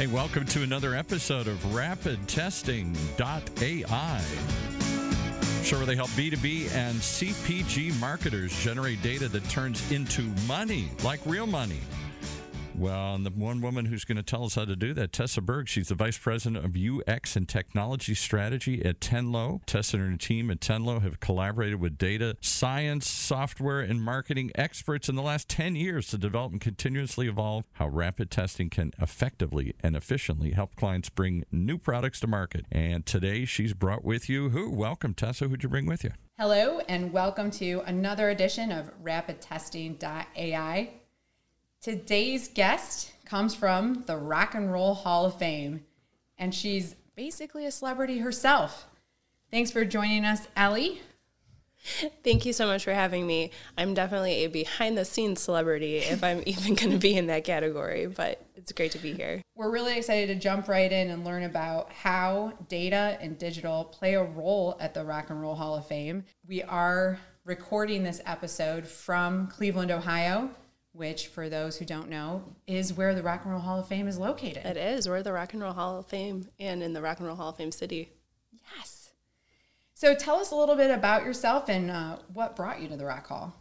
Hey, welcome to another episode of RapidTesting.ai. Where they help B2B and CPG marketers generate data that turns into money, like real money. Well, and the one woman who's going to tell us how to do that, Tessa Berg, she's the Vice President of UX and Technology Strategy at Tenlo. Tessa and her team at Tenlo have collaborated with data science, software, and marketing experts in the last 10 years to develop and continuously evolve how rapid testing can effectively and efficiently help clients bring new products to market. And today she's brought with you who? Welcome, Tessa. Who'd you bring with you? Hello, and welcome to another edition of RapidTesting.ai. Today's guest comes from the Rock and Roll Hall of Fame, and she's basically a celebrity herself. Thanks for joining us, Ellie. Thank you so much for having me. I'm definitely a behind the scenes celebrity if I'm even going to be in that category, but it's great to be here. We're really excited to jump right in and learn about how data and digital play a role at the Rock and Roll Hall of Fame. We are recording this episode from Cleveland, Ohio which, for those who don't know, is where the Rock and Roll Hall of Fame is located. It is. We're the Rock and Roll Hall of Fame and in the Rock and Roll Hall of Fame city. Yes. So tell us a little bit about yourself and uh, what brought you to the Rock Hall.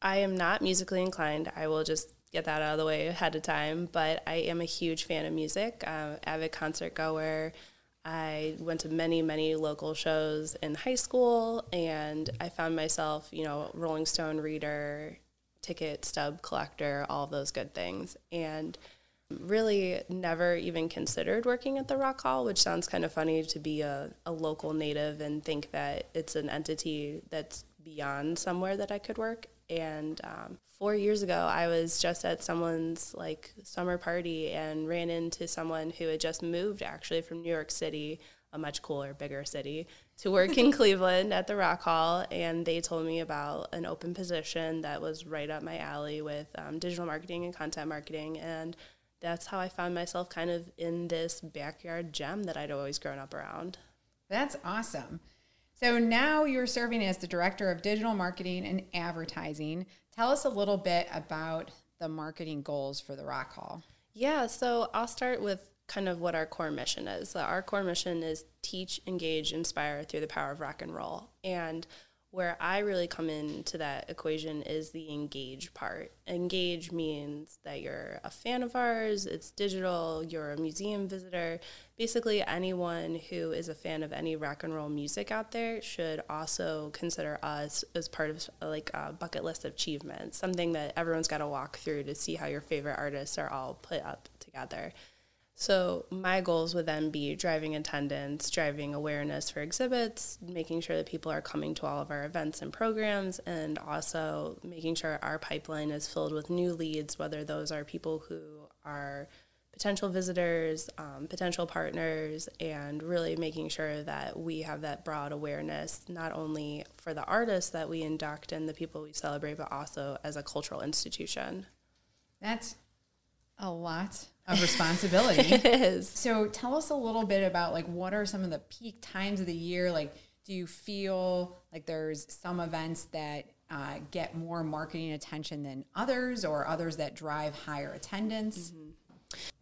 I am not musically inclined. I will just get that out of the way ahead of time, but I am a huge fan of music, uh, avid concert goer. I went to many, many local shows in high school, and I found myself, you know, Rolling Stone reader, ticket stub collector, all those good things. And really never even considered working at the Rock Hall, which sounds kind of funny to be a, a local native and think that it's an entity that's beyond somewhere that I could work. And um, four years ago, I was just at someone's like summer party and ran into someone who had just moved actually from New York City, a much cooler, bigger city, to work in Cleveland at the Rock Hall, and they told me about an open position that was right up my alley with um, digital marketing and content marketing. And that's how I found myself kind of in this backyard gem that I'd always grown up around. That's awesome. So now you're serving as the director of digital marketing and advertising. Tell us a little bit about the marketing goals for the Rock Hall. Yeah, so I'll start with kind of what our core mission is. Our core mission is teach, engage, inspire through the power of rock and roll. And where I really come into that equation is the engage part. Engage means that you're a fan of ours, it's digital, you're a museum visitor. Basically, anyone who is a fan of any rock and roll music out there should also consider us as part of like a bucket list of achievements, something that everyone's got to walk through to see how your favorite artists are all put up together. So my goals would then be driving attendance, driving awareness for exhibits, making sure that people are coming to all of our events and programs, and also making sure our pipeline is filled with new leads, whether those are people who are potential visitors, um, potential partners, and really making sure that we have that broad awareness, not only for the artists that we induct and the people we celebrate, but also as a cultural institution. That's a lot of responsibility. it is. So tell us a little bit about like what are some of the peak times of the year? Like, do you feel like there's some events that uh, get more marketing attention than others, or others that drive higher attendance? Mm-hmm.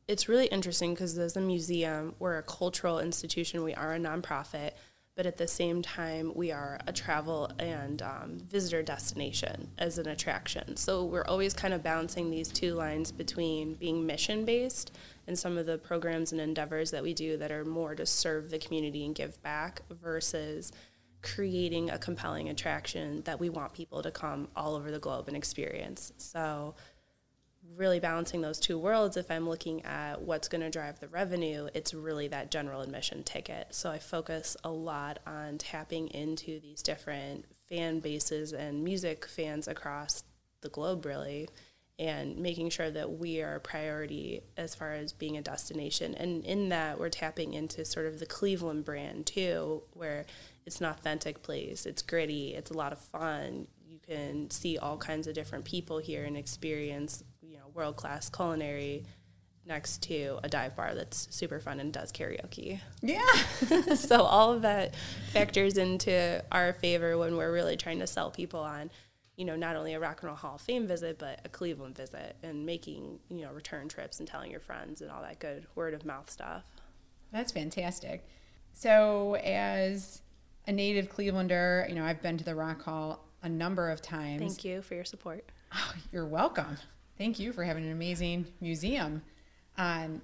It's really interesting because as a museum, we're a cultural institution. We are a nonprofit but at the same time, we are a travel and um, visitor destination as an attraction. So we're always kind of balancing these two lines between being mission based and some of the programs and endeavors that we do that are more to serve the community and give back versus creating a compelling attraction that we want people to come all over the globe and experience. So really balancing those two worlds, if I'm looking at what's going to drive the revenue, it's really that general admission ticket. So I focus a lot on tapping into these different fan bases and music fans across the globe, really, and making sure that we are a priority as far as being a destination. And in that, we're tapping into sort of the Cleveland brand too, where it's an authentic place, it's gritty, it's a lot of fun. You can see all kinds of different people here and experience world class culinary next to a dive bar that's super fun and does karaoke. Yeah. so all of that factors into our favor when we're really trying to sell people on, you know, not only a Rock and Roll Hall of Fame visit, but a Cleveland visit and making, you know, return trips and telling your friends and all that good word of mouth stuff. That's fantastic. So, as a native Clevelander, you know, I've been to the Rock Hall a number of times. Thank you for your support. Oh, you're welcome. Thank you for having an amazing museum. Um,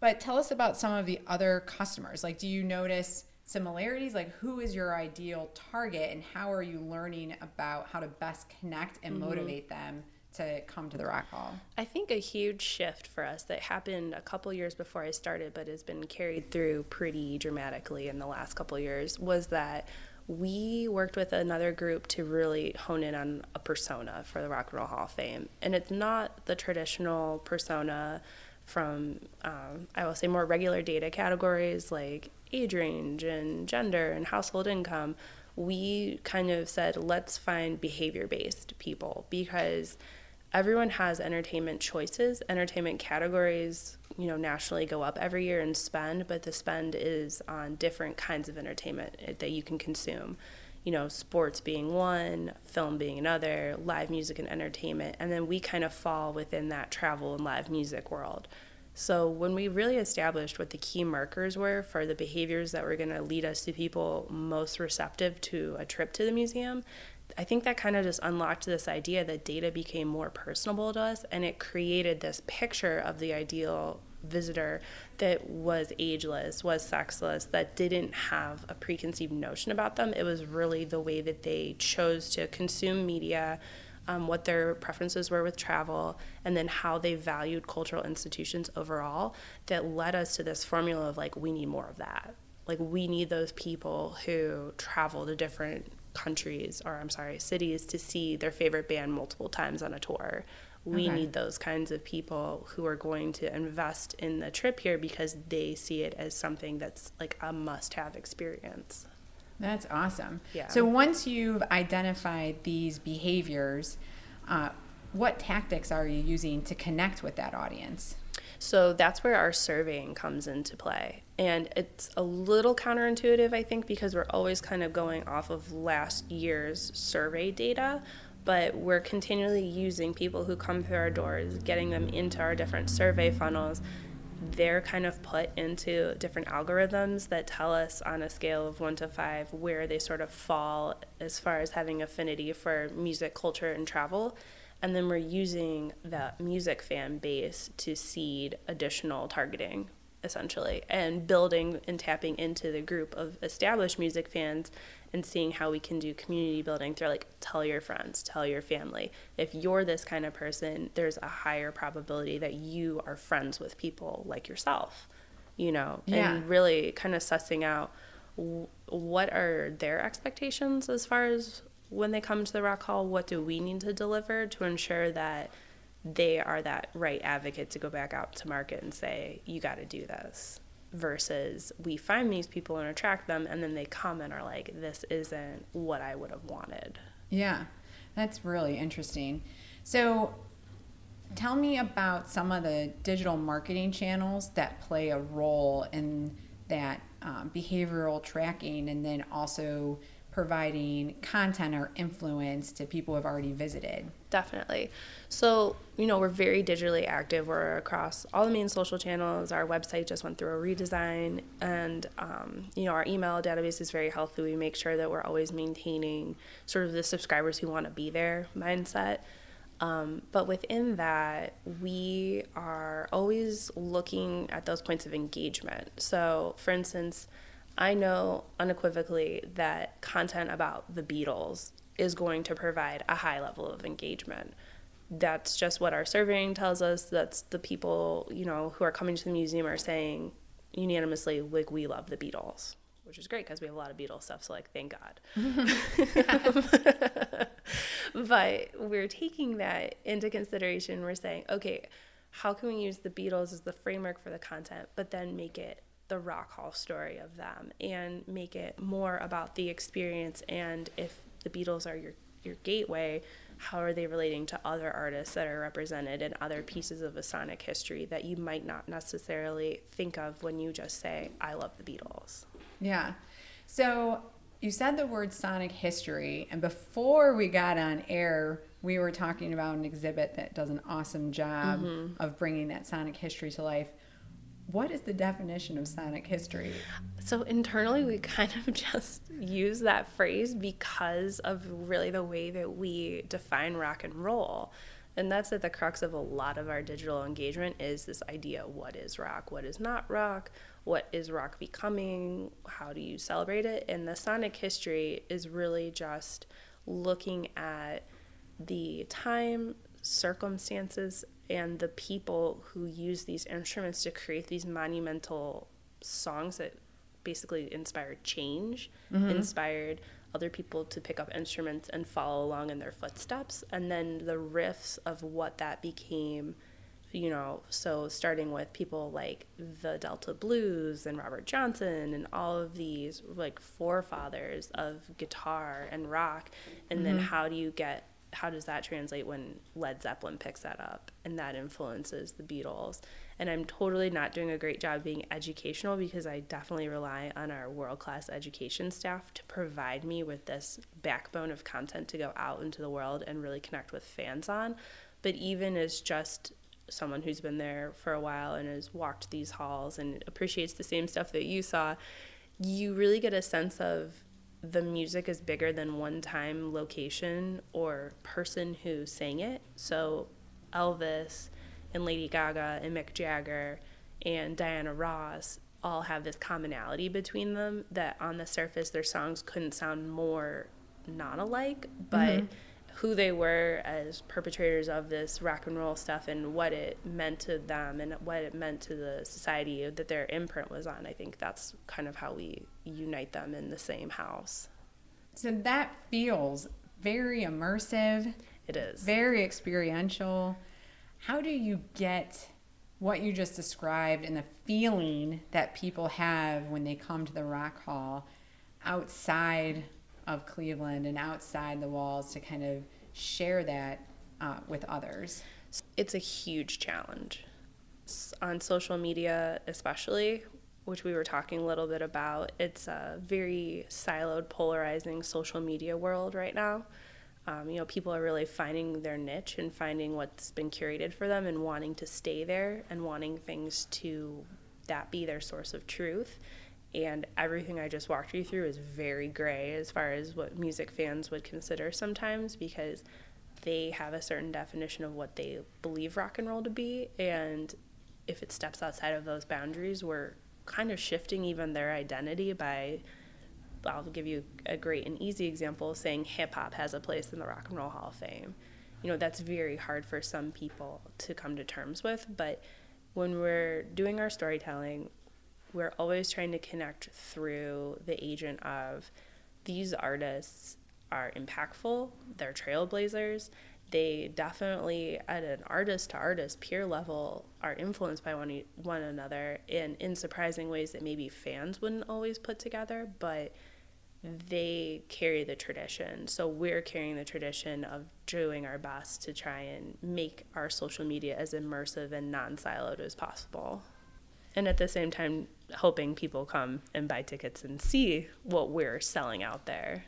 but tell us about some of the other customers. Like, do you notice similarities? Like, who is your ideal target, and how are you learning about how to best connect and mm-hmm. motivate them to come to the Rock Hall? I think a huge shift for us that happened a couple years before I started, but has been carried through pretty dramatically in the last couple years, was that we worked with another group to really hone in on a persona for the Rock and Roll Hall of Fame. And it's not the traditional persona from, um, I will say, more regular data categories like age range and gender and household income. We kind of said, let's find behavior based people because everyone has entertainment choices. Entertainment categories, you know, nationally go up every year in spend, but the spend is on different kinds of entertainment eh, that you can consume you know, sports being one, film being another, live music and entertainment, and then we kind of fall within that travel and live music world. So when we really established what the key markers were for the behaviors that were going to lead us to people most receptive to a trip to the museum, I think that kind of just unlocked this idea that data became more personable to us and it created this picture of the ideal visitor that was ageless, was sexless, that didn't have a preconceived notion about them. It was really the way that they chose to consume media, um, what their preferences were with travel, and then how they valued cultural institutions overall that led us to this formula of like, we need more of that. Like, we need those people who travel to different countries, or I'm sorry, cities to see their favorite band multiple times on a tour we okay. need those kinds of people who are going to invest in the trip here because they see it as something that's like a must have experience. That's awesome. Yeah. So once you've identified these behaviors, uh, what tactics are you using to connect with that audience? So that's where our surveying comes into play. And it's a little counterintuitive, I think, because we're always kind of going off of last year's survey data but we're continually using people who come through our doors, getting them into our different survey funnels. They're kind of put into different algorithms that tell us on a scale of one to five where they sort of fall as far as having affinity for music, culture, and travel. And then we're using that music fan base to seed additional targeting essentially and building and tapping into the group of established music fans and seeing how we can do community building through like tell your friends, tell your family. If you're this kind of person, there's a higher probability that you are friends with people like yourself, you know, yeah. and really kind of sussing out what are their expectations as far as when they come to the Rock Hall, what do we need to deliver to ensure that they are that right advocate to go back out to market and say, you got to do this versus we find these people and attract them and then they come and are like this isn't what i would have wanted. Yeah that's really interesting. So tell me about some of the digital marketing channels that play a role in that um, behavioral tracking and then also providing content or influence to people who have already visited. Definitely. So, you know, we're very digitally active. We're across all the main social channels. Our website just went through a redesign, and, um, you know, our email database is very healthy. We make sure that we're always maintaining sort of the subscribers who want to be there mindset. Um, but within that, we are always looking at those points of engagement. So, for instance, I know unequivocally that content about the Beatles is going to provide a high level of engagement. That's just what our surveying tells us. That's the people, you know, who are coming to the museum are saying unanimously, like, we love the Beatles, which is great because we have a lot of Beatles stuff. So, like, thank God. but we're taking that into consideration. We're saying, okay, how can we use the Beatles as the framework for the content, but then make it the rock hall story of them and make it more about the experience and if the Beatles are your your gateway, how are they relating to other artists that are represented in other pieces of a sonic history that you might not necessarily think of when you just say I love the Beatles. Yeah. So You said the word sonic history, and before we got on air, we were talking about an exhibit that does an awesome job mm-hmm. of bringing that sonic history to life. What is the definition of sonic history? So, internally, we kind of just use that phrase because of really the way that we define rock and roll. And that's at the crux of a lot of our digital engagement is this idea what is rock? What is not rock? What is rock becoming? How do you celebrate it? And the sonic history is really just looking at the time circumstances and the people who use these instruments to create these monumental songs that basically inspired change mm-hmm. inspired other people to pick up instruments and follow along in their footsteps. And then the riffs of what that became, you know, so starting with people like the Delta Blues and Robert Johnson and all of these like forefathers of guitar and rock. And mm-hmm. then how do you get how does that translate when Led Zeppelin picks that up and that influences the Beatles? And I'm totally not doing a great job being educational because I definitely rely on our world class education staff to provide me with this backbone of content to go out into the world and really connect with fans on. But even as just someone who's been there for a while and has walked these halls and appreciates the same stuff that you saw, you really get a sense of the music is bigger than one time location or person who sang it. So Elvis and Lady Gaga and Mick Jagger and Diana Ross all have this commonality between them that on the surface their songs couldn't sound more not alike, but mm-hmm. Who they were as perpetrators of this rock and roll stuff and what it meant to them and what it meant to the society that their imprint was on, I think that's kind of how we unite them in the same house. So that feels very immersive. It is. Very experiential. How do you get what you just described and the feeling that people have when they come to the Rock Hall outside of Cleveland and outside the walls to kind of share that uh, with others? It's a huge challenge. On social media, especially, which we were talking a little bit about, it's a very siloed, polarizing social media world right now um, you know, people are really finding their niche and finding what's been curated for them and wanting to stay there and wanting things to that be their source of truth. And everything I just walked you through is very gray as far as what music fans would consider sometimes because they have a certain definition of what they believe rock and roll to be. And if it steps outside of those boundaries, we're kind of shifting even their identity by I'll give you a great and easy example saying hip hop has a place in the Rock and Roll Hall of Fame. You know, that's very hard for some people to come to terms with, but when we're doing our storytelling, we're always trying to connect through the agent of these artists are impactful, they're trailblazers, they definitely at an artist to artist peer level are influenced by one, one another in in surprising ways that maybe fans wouldn't always put together but they carry the tradition. So we're carrying the tradition of doing our best to try and make our social media as immersive and non-siloed as possible. And at the same time hoping people come and buy tickets and see what we're selling out there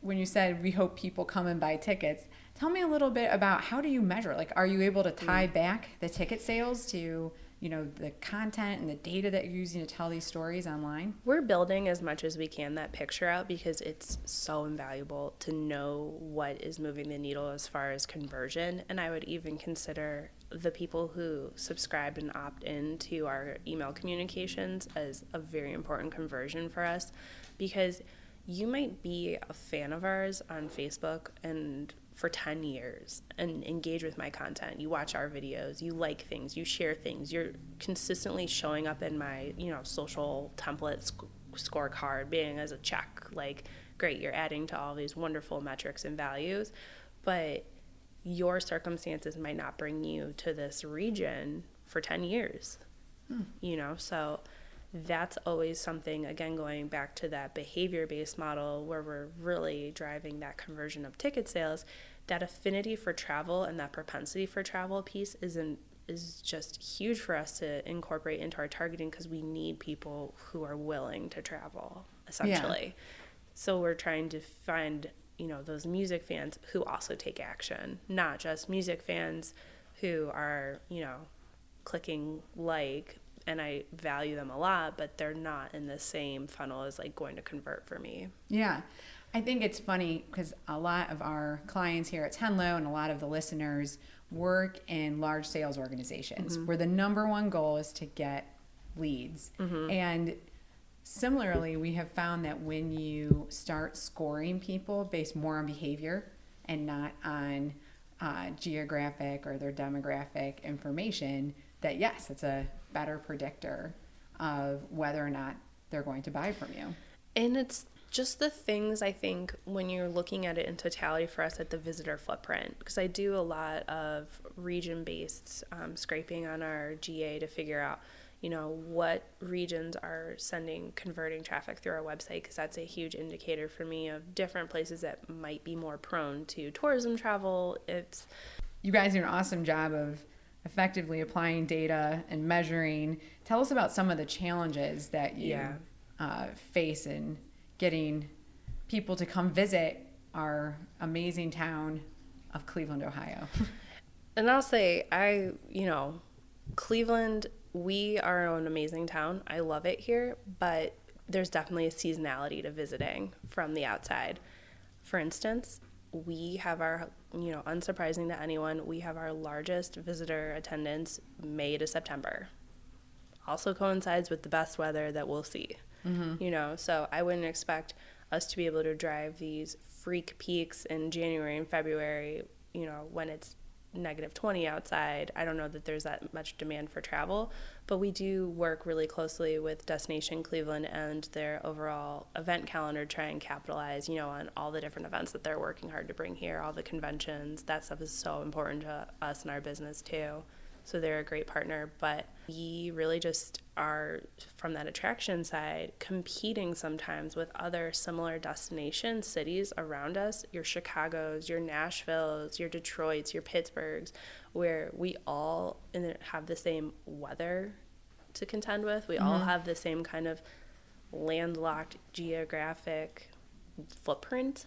when you said we hope people come and buy tickets Tell me a little bit about how do you measure? Like, are you able to tie mm. back the ticket sales to you know the content and the data that you're using to tell these stories online? We're building as much as we can that picture out because it's so invaluable to know what is moving the needle as far as conversion. And I would even consider the people who subscribe and opt in to our email communications as a very important conversion for us because you might be a fan of ours on Facebook and for 10 years and engage with my content. You watch our videos, you like things, you share things. You're consistently showing up in my, you know, social template sc- scorecard being as a check. Like, great, you're adding to all these wonderful metrics and values, but your circumstances might not bring you to this region for 10 years. Hmm. You know, so that's always something again going back to that behavior based model where we're really driving that conversion of ticket sales that affinity for travel and that propensity for travel piece isn't is just huge for us to incorporate into our targeting because we need people who are willing to travel essentially. Yeah. So we're trying to find, you know, those music fans who also take action, not just music fans who are, you know, clicking like and I value them a lot, but they're not in the same funnel as like going to convert for me. Yeah. I think it's funny because a lot of our clients here at Tenlo and a lot of the listeners work in large sales organizations mm-hmm. where the number one goal is to get leads. Mm-hmm. And similarly, we have found that when you start scoring people based more on behavior and not on uh, geographic or their demographic information, that yes, it's a better predictor of whether or not they're going to buy from you. And it's just the things I think when you're looking at it in totality for us at the visitor footprint, because I do a lot of region based um, scraping on our GA to figure out, you know, what regions are sending converting traffic through our website, because that's a huge indicator for me of different places that might be more prone to tourism travel. It's you guys do an awesome job of effectively applying data and measuring. Tell us about some of the challenges that you yeah. uh, face in getting people to come visit our amazing town of Cleveland, Ohio. and I'll say, I, you know, Cleveland, we are an amazing town. I love it here, but there's definitely a seasonality to visiting from the outside. For instance, we have our, you know, unsurprising to anyone, we have our largest visitor attendance May to September. Also coincides with the best weather that we'll see. Mm-hmm. You know, so I wouldn't expect us to be able to drive these freak peaks in January and February, you know, when it's negative 20 outside. I don't know that there's that much demand for travel, but we do work really closely with Destination Cleveland and their overall event calendar to try and capitalize, you know, on all the different events that they're working hard to bring here, all the conventions. That stuff is so important to us and our business too. So they're a great partner, but we really just are from that attraction side competing sometimes with other similar destination cities around us your chicago's your nashville's your detroit's your pittsburgh's where we all have the same weather to contend with we mm-hmm. all have the same kind of landlocked geographic footprint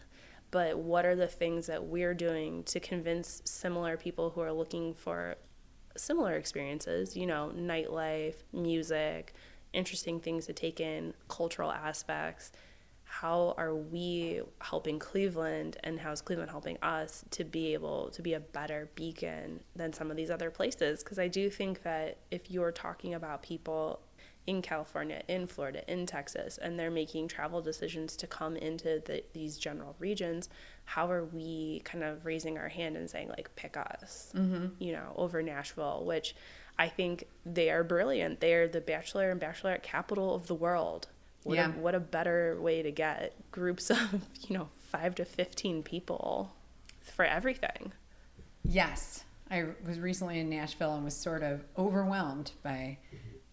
but what are the things that we're doing to convince similar people who are looking for similar experiences, you know, nightlife, music, interesting things to take in, cultural aspects. How are we helping Cleveland and how is Cleveland helping us to be able to be a better beacon than some of these other places? Because I do think that if you're talking about people in California, in Florida, in Texas, and they're making travel decisions to come into the, these general regions, how are we kind of raising our hand and saying, like, pick us, mm-hmm. you know, over Nashville, which I think they are brilliant. They are the bachelor and bachelorette capital of the world. What, yeah. a, what a better way to get groups of, you know, five to 15 people for everything. Yes. I was recently in Nashville and was sort of overwhelmed by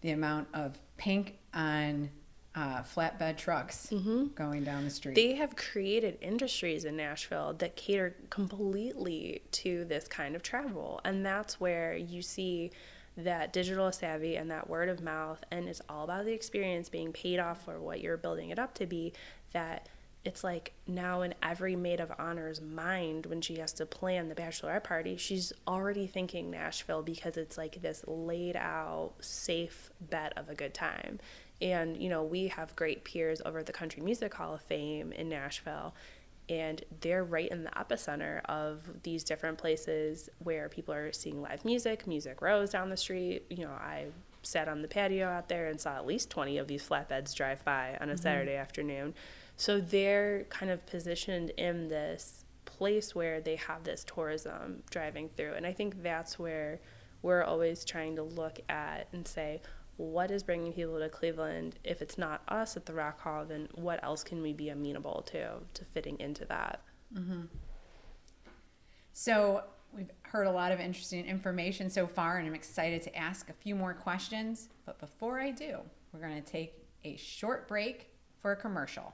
the amount of pink on uh, flatbed trucks mm-hmm. going down the street. They have created industries in Nashville that cater completely to this kind of travel. And that's where you see that digital savvy and that word of mouth. And it's all about the experience being paid off for what you're building it up to be. That it's like now in every maid of honor's mind when she has to plan the bachelorette party, she's already thinking Nashville because it's like this laid out, safe bet of a good time. And, you know, we have great peers over at the Country Music Hall of Fame in Nashville, and they're right in the epicenter of these different places where people are seeing live music, Music rows down the street. You know, I sat on the patio out there and saw at least 20 of these flatbeds drive by on a mm-hmm. Saturday afternoon. So they're kind of positioned in this place where they have this tourism driving through. And I think that's where we're always trying to look at and say, what is bringing people to Cleveland? If it's not us at the Rock Hall, then what else can we be amenable to to fitting into that? Mm-hmm. So we've heard a lot of interesting information so far, and I'm excited to ask a few more questions. But before I do, we're going to take a short break for a commercial.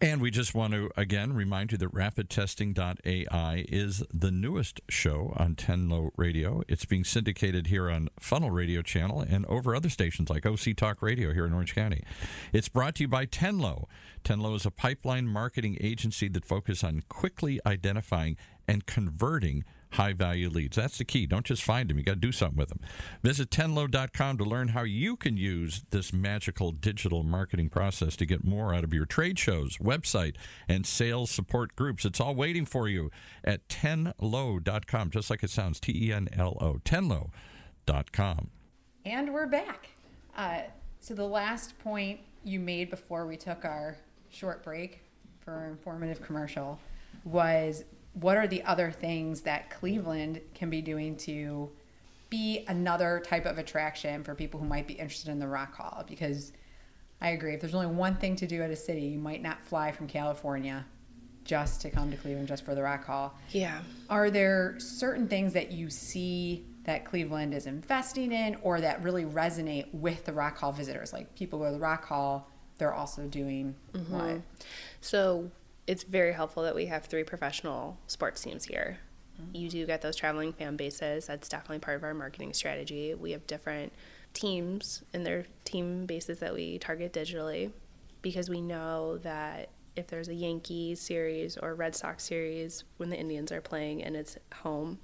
And we just want to again remind you that rapidtesting.ai is the newest show on Tenlo Radio. It's being syndicated here on Funnel Radio Channel and over other stations like OC Talk Radio here in Orange County. It's brought to you by Tenlo. Tenlo is a pipeline marketing agency that focuses on quickly identifying and converting high value leads. That's the key. Don't just find them, you got to do something with them. Visit tenlo.com to learn how you can use this magical digital marketing process to get more out of your trade shows, website, and sales support groups. It's all waiting for you at tenlo.com, just like it sounds T E N L O, tenlo.com. And we're back. Uh, so, the last point you made before we took our short break for informative commercial was what are the other things that Cleveland can be doing to be another type of attraction for people who might be interested in the Rock Hall? Because I agree, if there's only one thing to do at a city, you might not fly from California just to come to Cleveland just for the Rock Hall. Yeah. Are there certain things that you see that Cleveland is investing in or that really resonate with the Rock Hall visitors? Like people go to the Rock Hall, they're also doing mm-hmm. what? So it's very helpful that we have three professional sports teams here. Mm-hmm. You do get those traveling fan bases. That's definitely part of our marketing strategy. We have different teams and their team bases that we target digitally because we know that if there's a Yankees series or Red Sox series when the Indians are playing and it's home,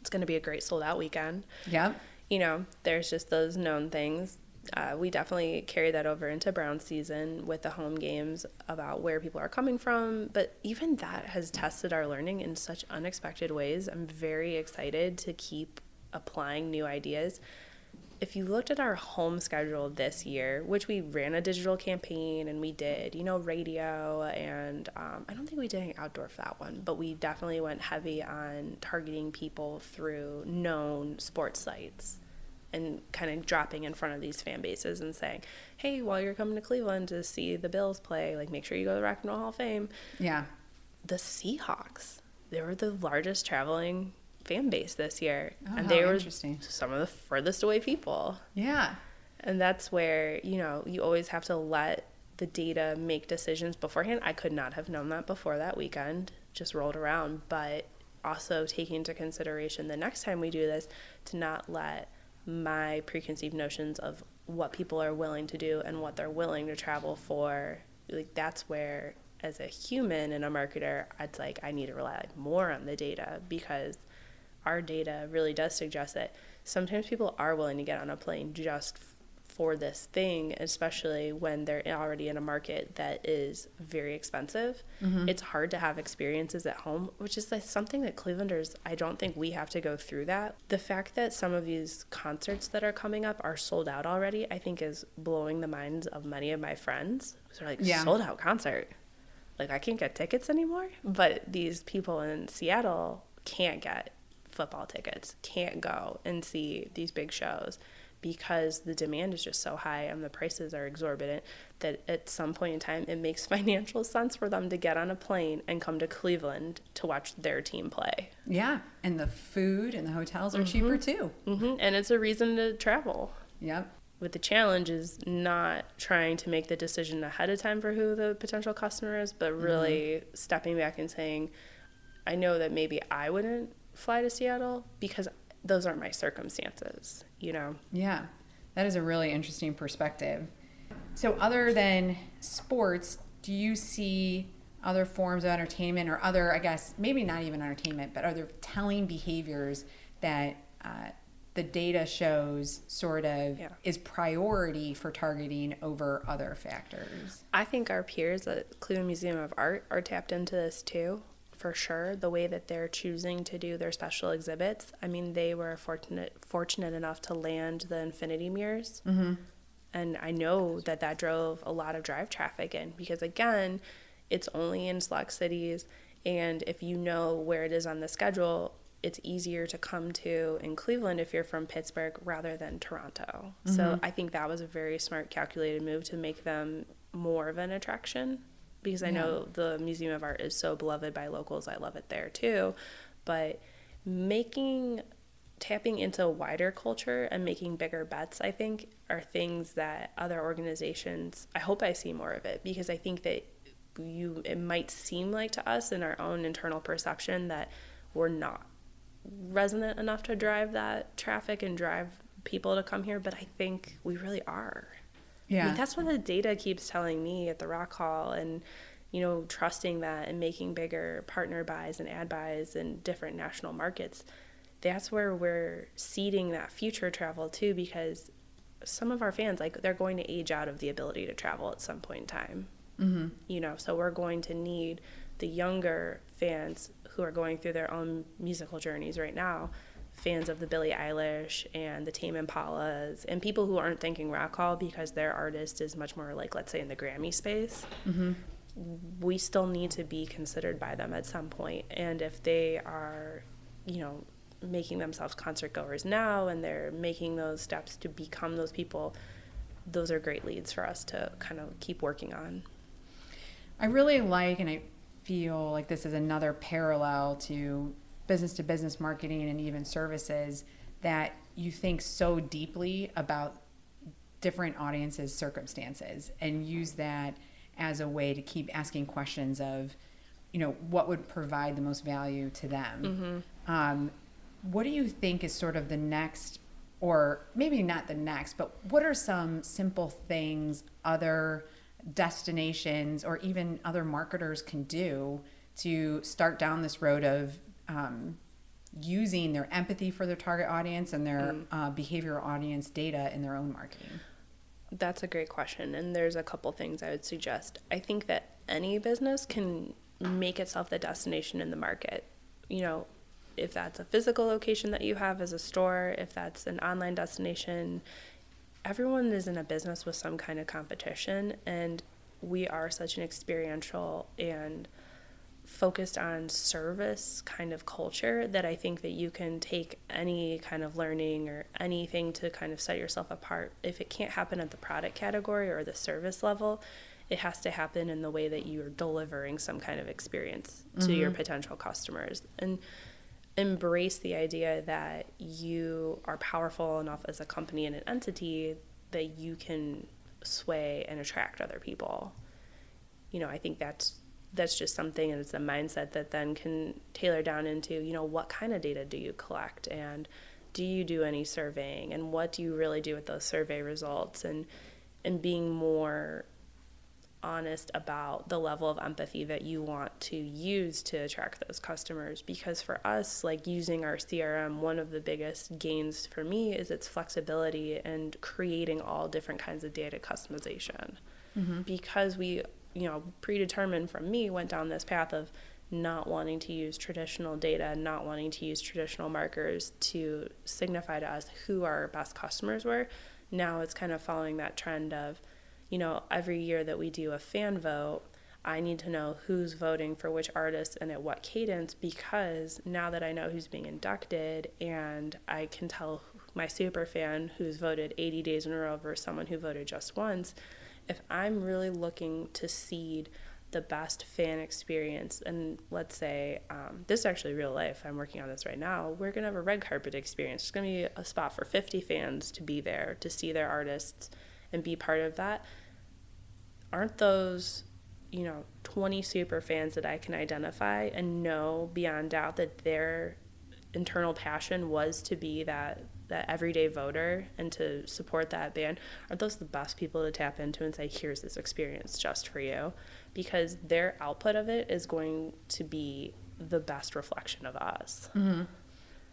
it's going to be a great sold out weekend. Yeah. You know, there's just those known things uh, we definitely carry that over into Brown season with the home games about where people are coming from. But even that has tested our learning in such unexpected ways. I'm very excited to keep applying new ideas. If you looked at our home schedule this year, which we ran a digital campaign and we did, you know, radio, and um, I don't think we did any outdoor for that one, but we definitely went heavy on targeting people through known sports sites and kind of dropping in front of these fan bases and saying, "Hey, while you're coming to Cleveland to see the Bills play, like make sure you go to the Rock and Roll Hall of Fame." Yeah. The Seahawks, they were the largest traveling fan base this year, oh, and they were some of the furthest away people. Yeah. And that's where you know you always have to let the data make decisions beforehand. I could not have known that before that weekend just rolled around, but also taking into consideration the next time we do this to not let my preconceived notions of what people are willing to do and what they're willing to travel for. Like that's where as a human and a marketer it's like i need to rely more on the data because our data really does suggest that sometimes people are willing to get on a plane just for this thing, especially when they're already in a market that is very expensive. Mm-hmm. It's hard to have experiences at home, which is like something that Clevelanders, I don't think we have to go through that. The fact that some of these concerts that are coming up are sold out already, I think is blowing the minds of many of my friends. They're like, yeah. sold out concert. Like, I can't get tickets anymore. But these people in Seattle can't get football tickets, can't go and see these big shows because the demand is just so high and the prices are exorbitant that at some point in time it makes financial sense for them to get on a plane and come to Cleveland to watch their team play. Yeah, and the food and the hotels are mm-hmm. cheaper too. Mm-hmm. And it's a reason to travel. Yep. With the challenge is not trying to make the decision ahead of time for who the potential customer is, but really mm-hmm. stepping back and saying, I know that maybe I wouldn't fly to Seattle because those aren't my circumstances, you know? Yeah, that is a really interesting perspective. So, other than sports, do you see other forms of entertainment or other, I guess, maybe not even entertainment, but other telling behaviors that uh, the data shows sort of yeah. is priority for targeting over other factors? I think our peers at Cleveland Museum of Art are tapped into this too for sure the way that they're choosing to do their special exhibits. I mean, they were fortunate fortunate enough to land the infinity mirrors. Mm-hmm. And I know that that drove a lot of drive traffic in because again, it's only in select cities and if you know where it is on the schedule, it's easier to come to in Cleveland if you're from Pittsburgh rather than Toronto. Mm-hmm. So I think that was a very smart calculated move to make them more of an attraction because I yeah. know the Museum of Art is so beloved by locals. I love it there too. But making tapping into a wider culture and making bigger bets, I think, are things that other organizations, I hope I see more of it because I think that you it might seem like to us in our own internal perception that we're not resonant enough to drive that traffic and drive people to come here, but I think we really are. Yeah. I mean, that's what the data keeps telling me at the Rock Hall and you know, trusting that and making bigger partner buys and ad buys in different national markets. That's where we're seeding that future travel too because some of our fans like they're going to age out of the ability to travel at some point in time. Mm-hmm. You know, so we're going to need the younger fans who are going through their own musical journeys right now fans of the Billie Eilish and the Tame Impalas and people who aren't thinking rock hall because their artist is much more like let's say in the Grammy space. Mm-hmm. We still need to be considered by them at some point, and if they are, you know, making themselves concert goers now and they're making those steps to become those people, those are great leads for us to kind of keep working on. I really like, and I feel like this is another parallel to business to business marketing and even services that you think so deeply about different audiences' circumstances and use that as a way to keep asking questions of, you know, what would provide the most value to them. Mm-hmm. Um, what do you think is sort of the next, or maybe not the next, but what are some simple things other destinations or even other marketers can do to start down this road of um, using their empathy for their target audience and their mm. uh, behavioral audience data in their own marketing? That's a great question. And there's a couple things I would suggest. I think that any business can make itself the destination in the market. You know, if that's a physical location that you have as a store, if that's an online destination, everyone is in a business with some kind of competition. And we are such an experiential and focused on service kind of culture that I think that you can take any kind of learning or anything to kind of set yourself apart. If it can't happen at the product category or the service level, it has to happen in the way that you're delivering some kind of experience to mm-hmm. your potential customers. And embrace the idea that you are powerful enough as a company and an entity that you can sway and attract other people. You know, I think that's that's just something and it's a mindset that then can tailor down into you know what kind of data do you collect and do you do any surveying and what do you really do with those survey results and and being more honest about the level of empathy that you want to use to attract those customers because for us like using our CRM one of the biggest gains for me is its flexibility and creating all different kinds of data customization mm-hmm. because we you know, predetermined from me went down this path of not wanting to use traditional data, not wanting to use traditional markers to signify to us who our best customers were. Now it's kind of following that trend of, you know, every year that we do a fan vote, I need to know who's voting for which artist and at what cadence because now that I know who's being inducted and I can tell my super fan who's voted 80 days in a row versus someone who voted just once, if I'm really looking to seed the best fan experience, and let's say um, this is actually real life, I'm working on this right now, we're gonna have a red carpet experience. It's gonna be a spot for 50 fans to be there to see their artists and be part of that. Aren't those, you know, 20 super fans that I can identify and know beyond doubt that their internal passion was to be that that everyday voter and to support that band, are those the best people to tap into and say, here's this experience just for you? Because their output of it is going to be the best reflection of us. Mm-hmm.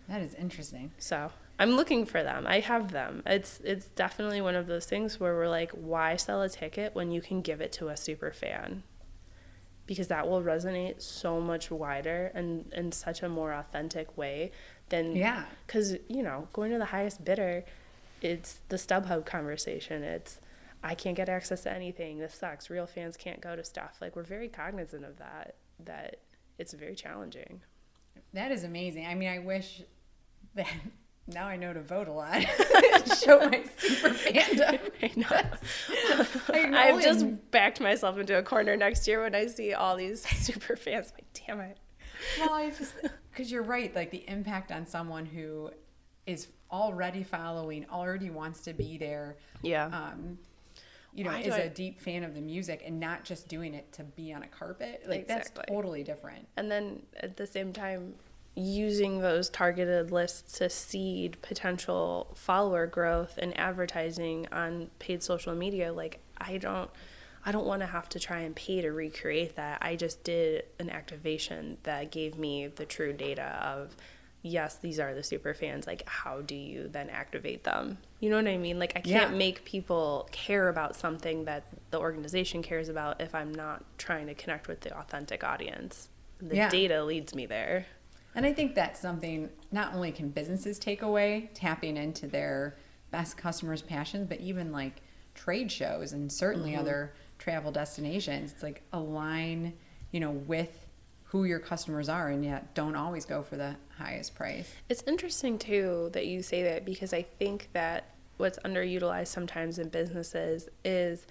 That is interesting. So I'm looking for them. I have them. It's it's definitely one of those things where we're like, why sell a ticket when you can give it to a super fan? Because that will resonate so much wider and in such a more authentic way then yeah because you know going to the highest bidder it's the stubhub conversation it's i can't get access to anything this sucks real fans can't go to stuff like we're very cognizant of that that it's very challenging that is amazing i mean i wish that now I know to vote a lot. Show my super fandom. I know. I have just backed myself into a corner next year when I see all these super fans. Like, damn it well, I just because you're right. Like the impact on someone who is already following, already wants to be there. Yeah. Um, you know, Why is do a I- deep fan of the music and not just doing it to be on a carpet. Like Exactly. that's totally different. And then at the same time, using those targeted lists to seed potential follower growth and advertising on paid social media, like I don't I don't want to have to try and pay to recreate that. I just did an activation that gave me the true data of yes, these are the super fans. Like how do you then activate them? You know what I mean? Like I can't Yeah. make people care about something that the organization cares about if I'm not trying to connect with the authentic audience. The Yeah. data leads me there. And I think that's something not only can businesses take away, tapping into their best customers' passions, but even like trade shows and certainly mm-hmm. other travel destinations. It's like align, you know, with who your customers are and yet don't always go for the highest price. It's interesting too that you say that because I think that what's underutilized sometimes in businesses is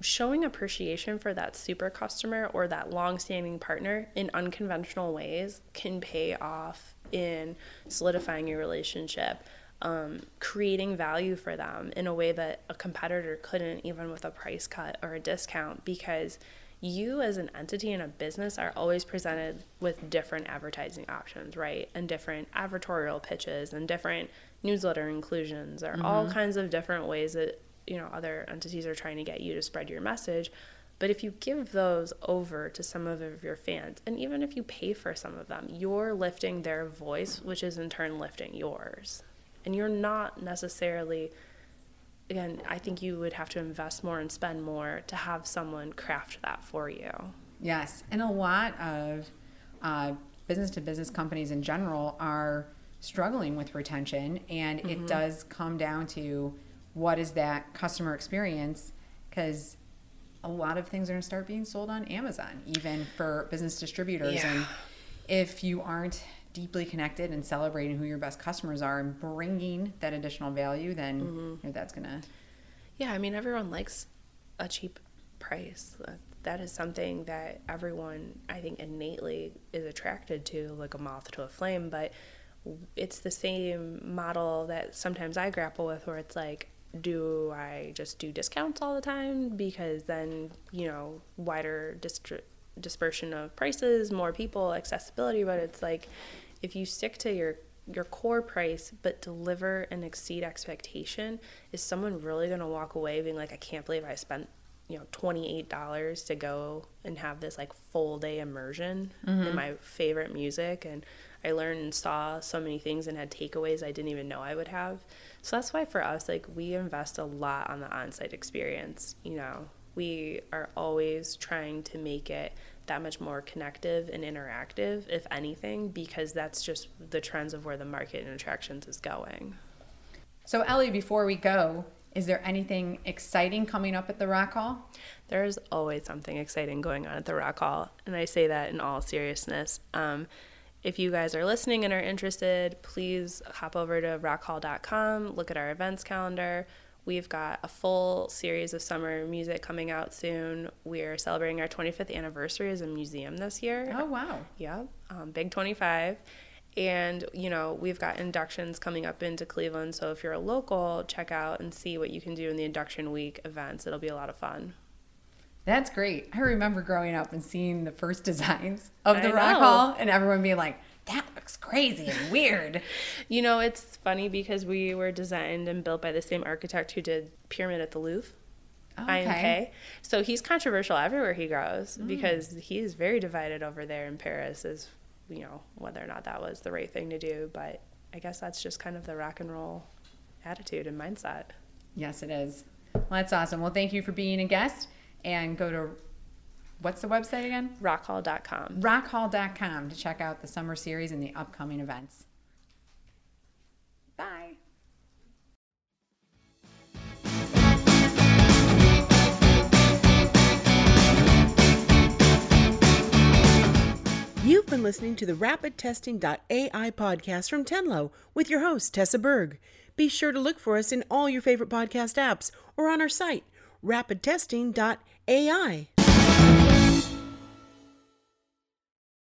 showing appreciation for that super customer or that long-standing partner in unconventional ways can pay off in solidifying your relationship um, creating value for them in a way that a competitor couldn't even with a price cut or a discount because you as an entity and a business are always presented with different advertising options right? And different advertorial pitches and different newsletter inclusions. Or all kinds of different ways that you know other entities are trying to get you to spread your message. But if you give those over to some of your fans and even if you pay for some of them you're lifting their voice which is in turn lifting yours and you're not necessarily again i think you would have to invest more and spend more to have someone craft that for you Yes, and a lot of uh, business to business companies in general are struggling with retention, and Mm-hmm. it does come down to what is that customer experience because a lot of things are going to start being sold on Amazon, even for business distributors. Yeah. And if you aren't deeply connected and celebrating who your best customers are and bringing that additional value, then Mm-hmm. you know, that's to Yeah, I mean, everyone likes a cheap price. That- is something that everyone, I think, innately is attracted to, like a moth to a flame. But it's the same model that sometimes I grapple with, where it's like, do I just do discounts all the time? Because then, you know, wider distri- dispersion of prices, more people, accessibility. But it's like, if you stick to your your core price but deliver and exceed expectation is someone really going to walk away being like i can't believe i spent you know $28 to go and have this like full day immersion in mm-hmm. my favorite music? And i learned and saw so many things and had takeaways i didn't even know i would have. So that's why for us like we invest a lot on the on-site experience you know we are always trying to make it that much more connective and interactive, if anything, because that's just the trends of where the market and attractions is going. So, Ellie, before we go, is there anything exciting coming up at the Rock Hall? There's always something exciting going on at the Rock Hall, and I say that in all seriousness. Um, if you guys are listening and are interested, please hop over to rockhall.com, look at our events calendar. We've got a full series of summer music coming out soon. We're celebrating our 25th anniversary as a museum this year. Oh, wow. Yeah, um, Big 25. And, you know, we've got inductions coming up into Cleveland. So if you're a local, check out and see what you can do in the induction week events. It'll be a lot of fun. That's great. I remember growing up and seeing the first designs of the I Rock know. Hall and everyone being like, that looks crazy and weird. You know, it's funny because we were designed and built by the same architect who did Pyramid at the Louvre. Oh, I.M. Pei. So he's controversial everywhere he goes mm. because he is very divided over there in Paris as you know, whether or not that was the right thing to do, but I guess that's just kind of the rock and roll attitude and mindset. Yes, it is. Well, that's awesome. Well, thank you for being a guest and go to what's the website again? Rockhall.com. Rockhall.com to check out the summer series and the upcoming events. Bye. You've been listening to the RapidTesting.ai podcast from Tenlo with your host, Tessa Berg. Be sure to look for us in all your favorite podcast apps or on our site, rapidtesting.ai.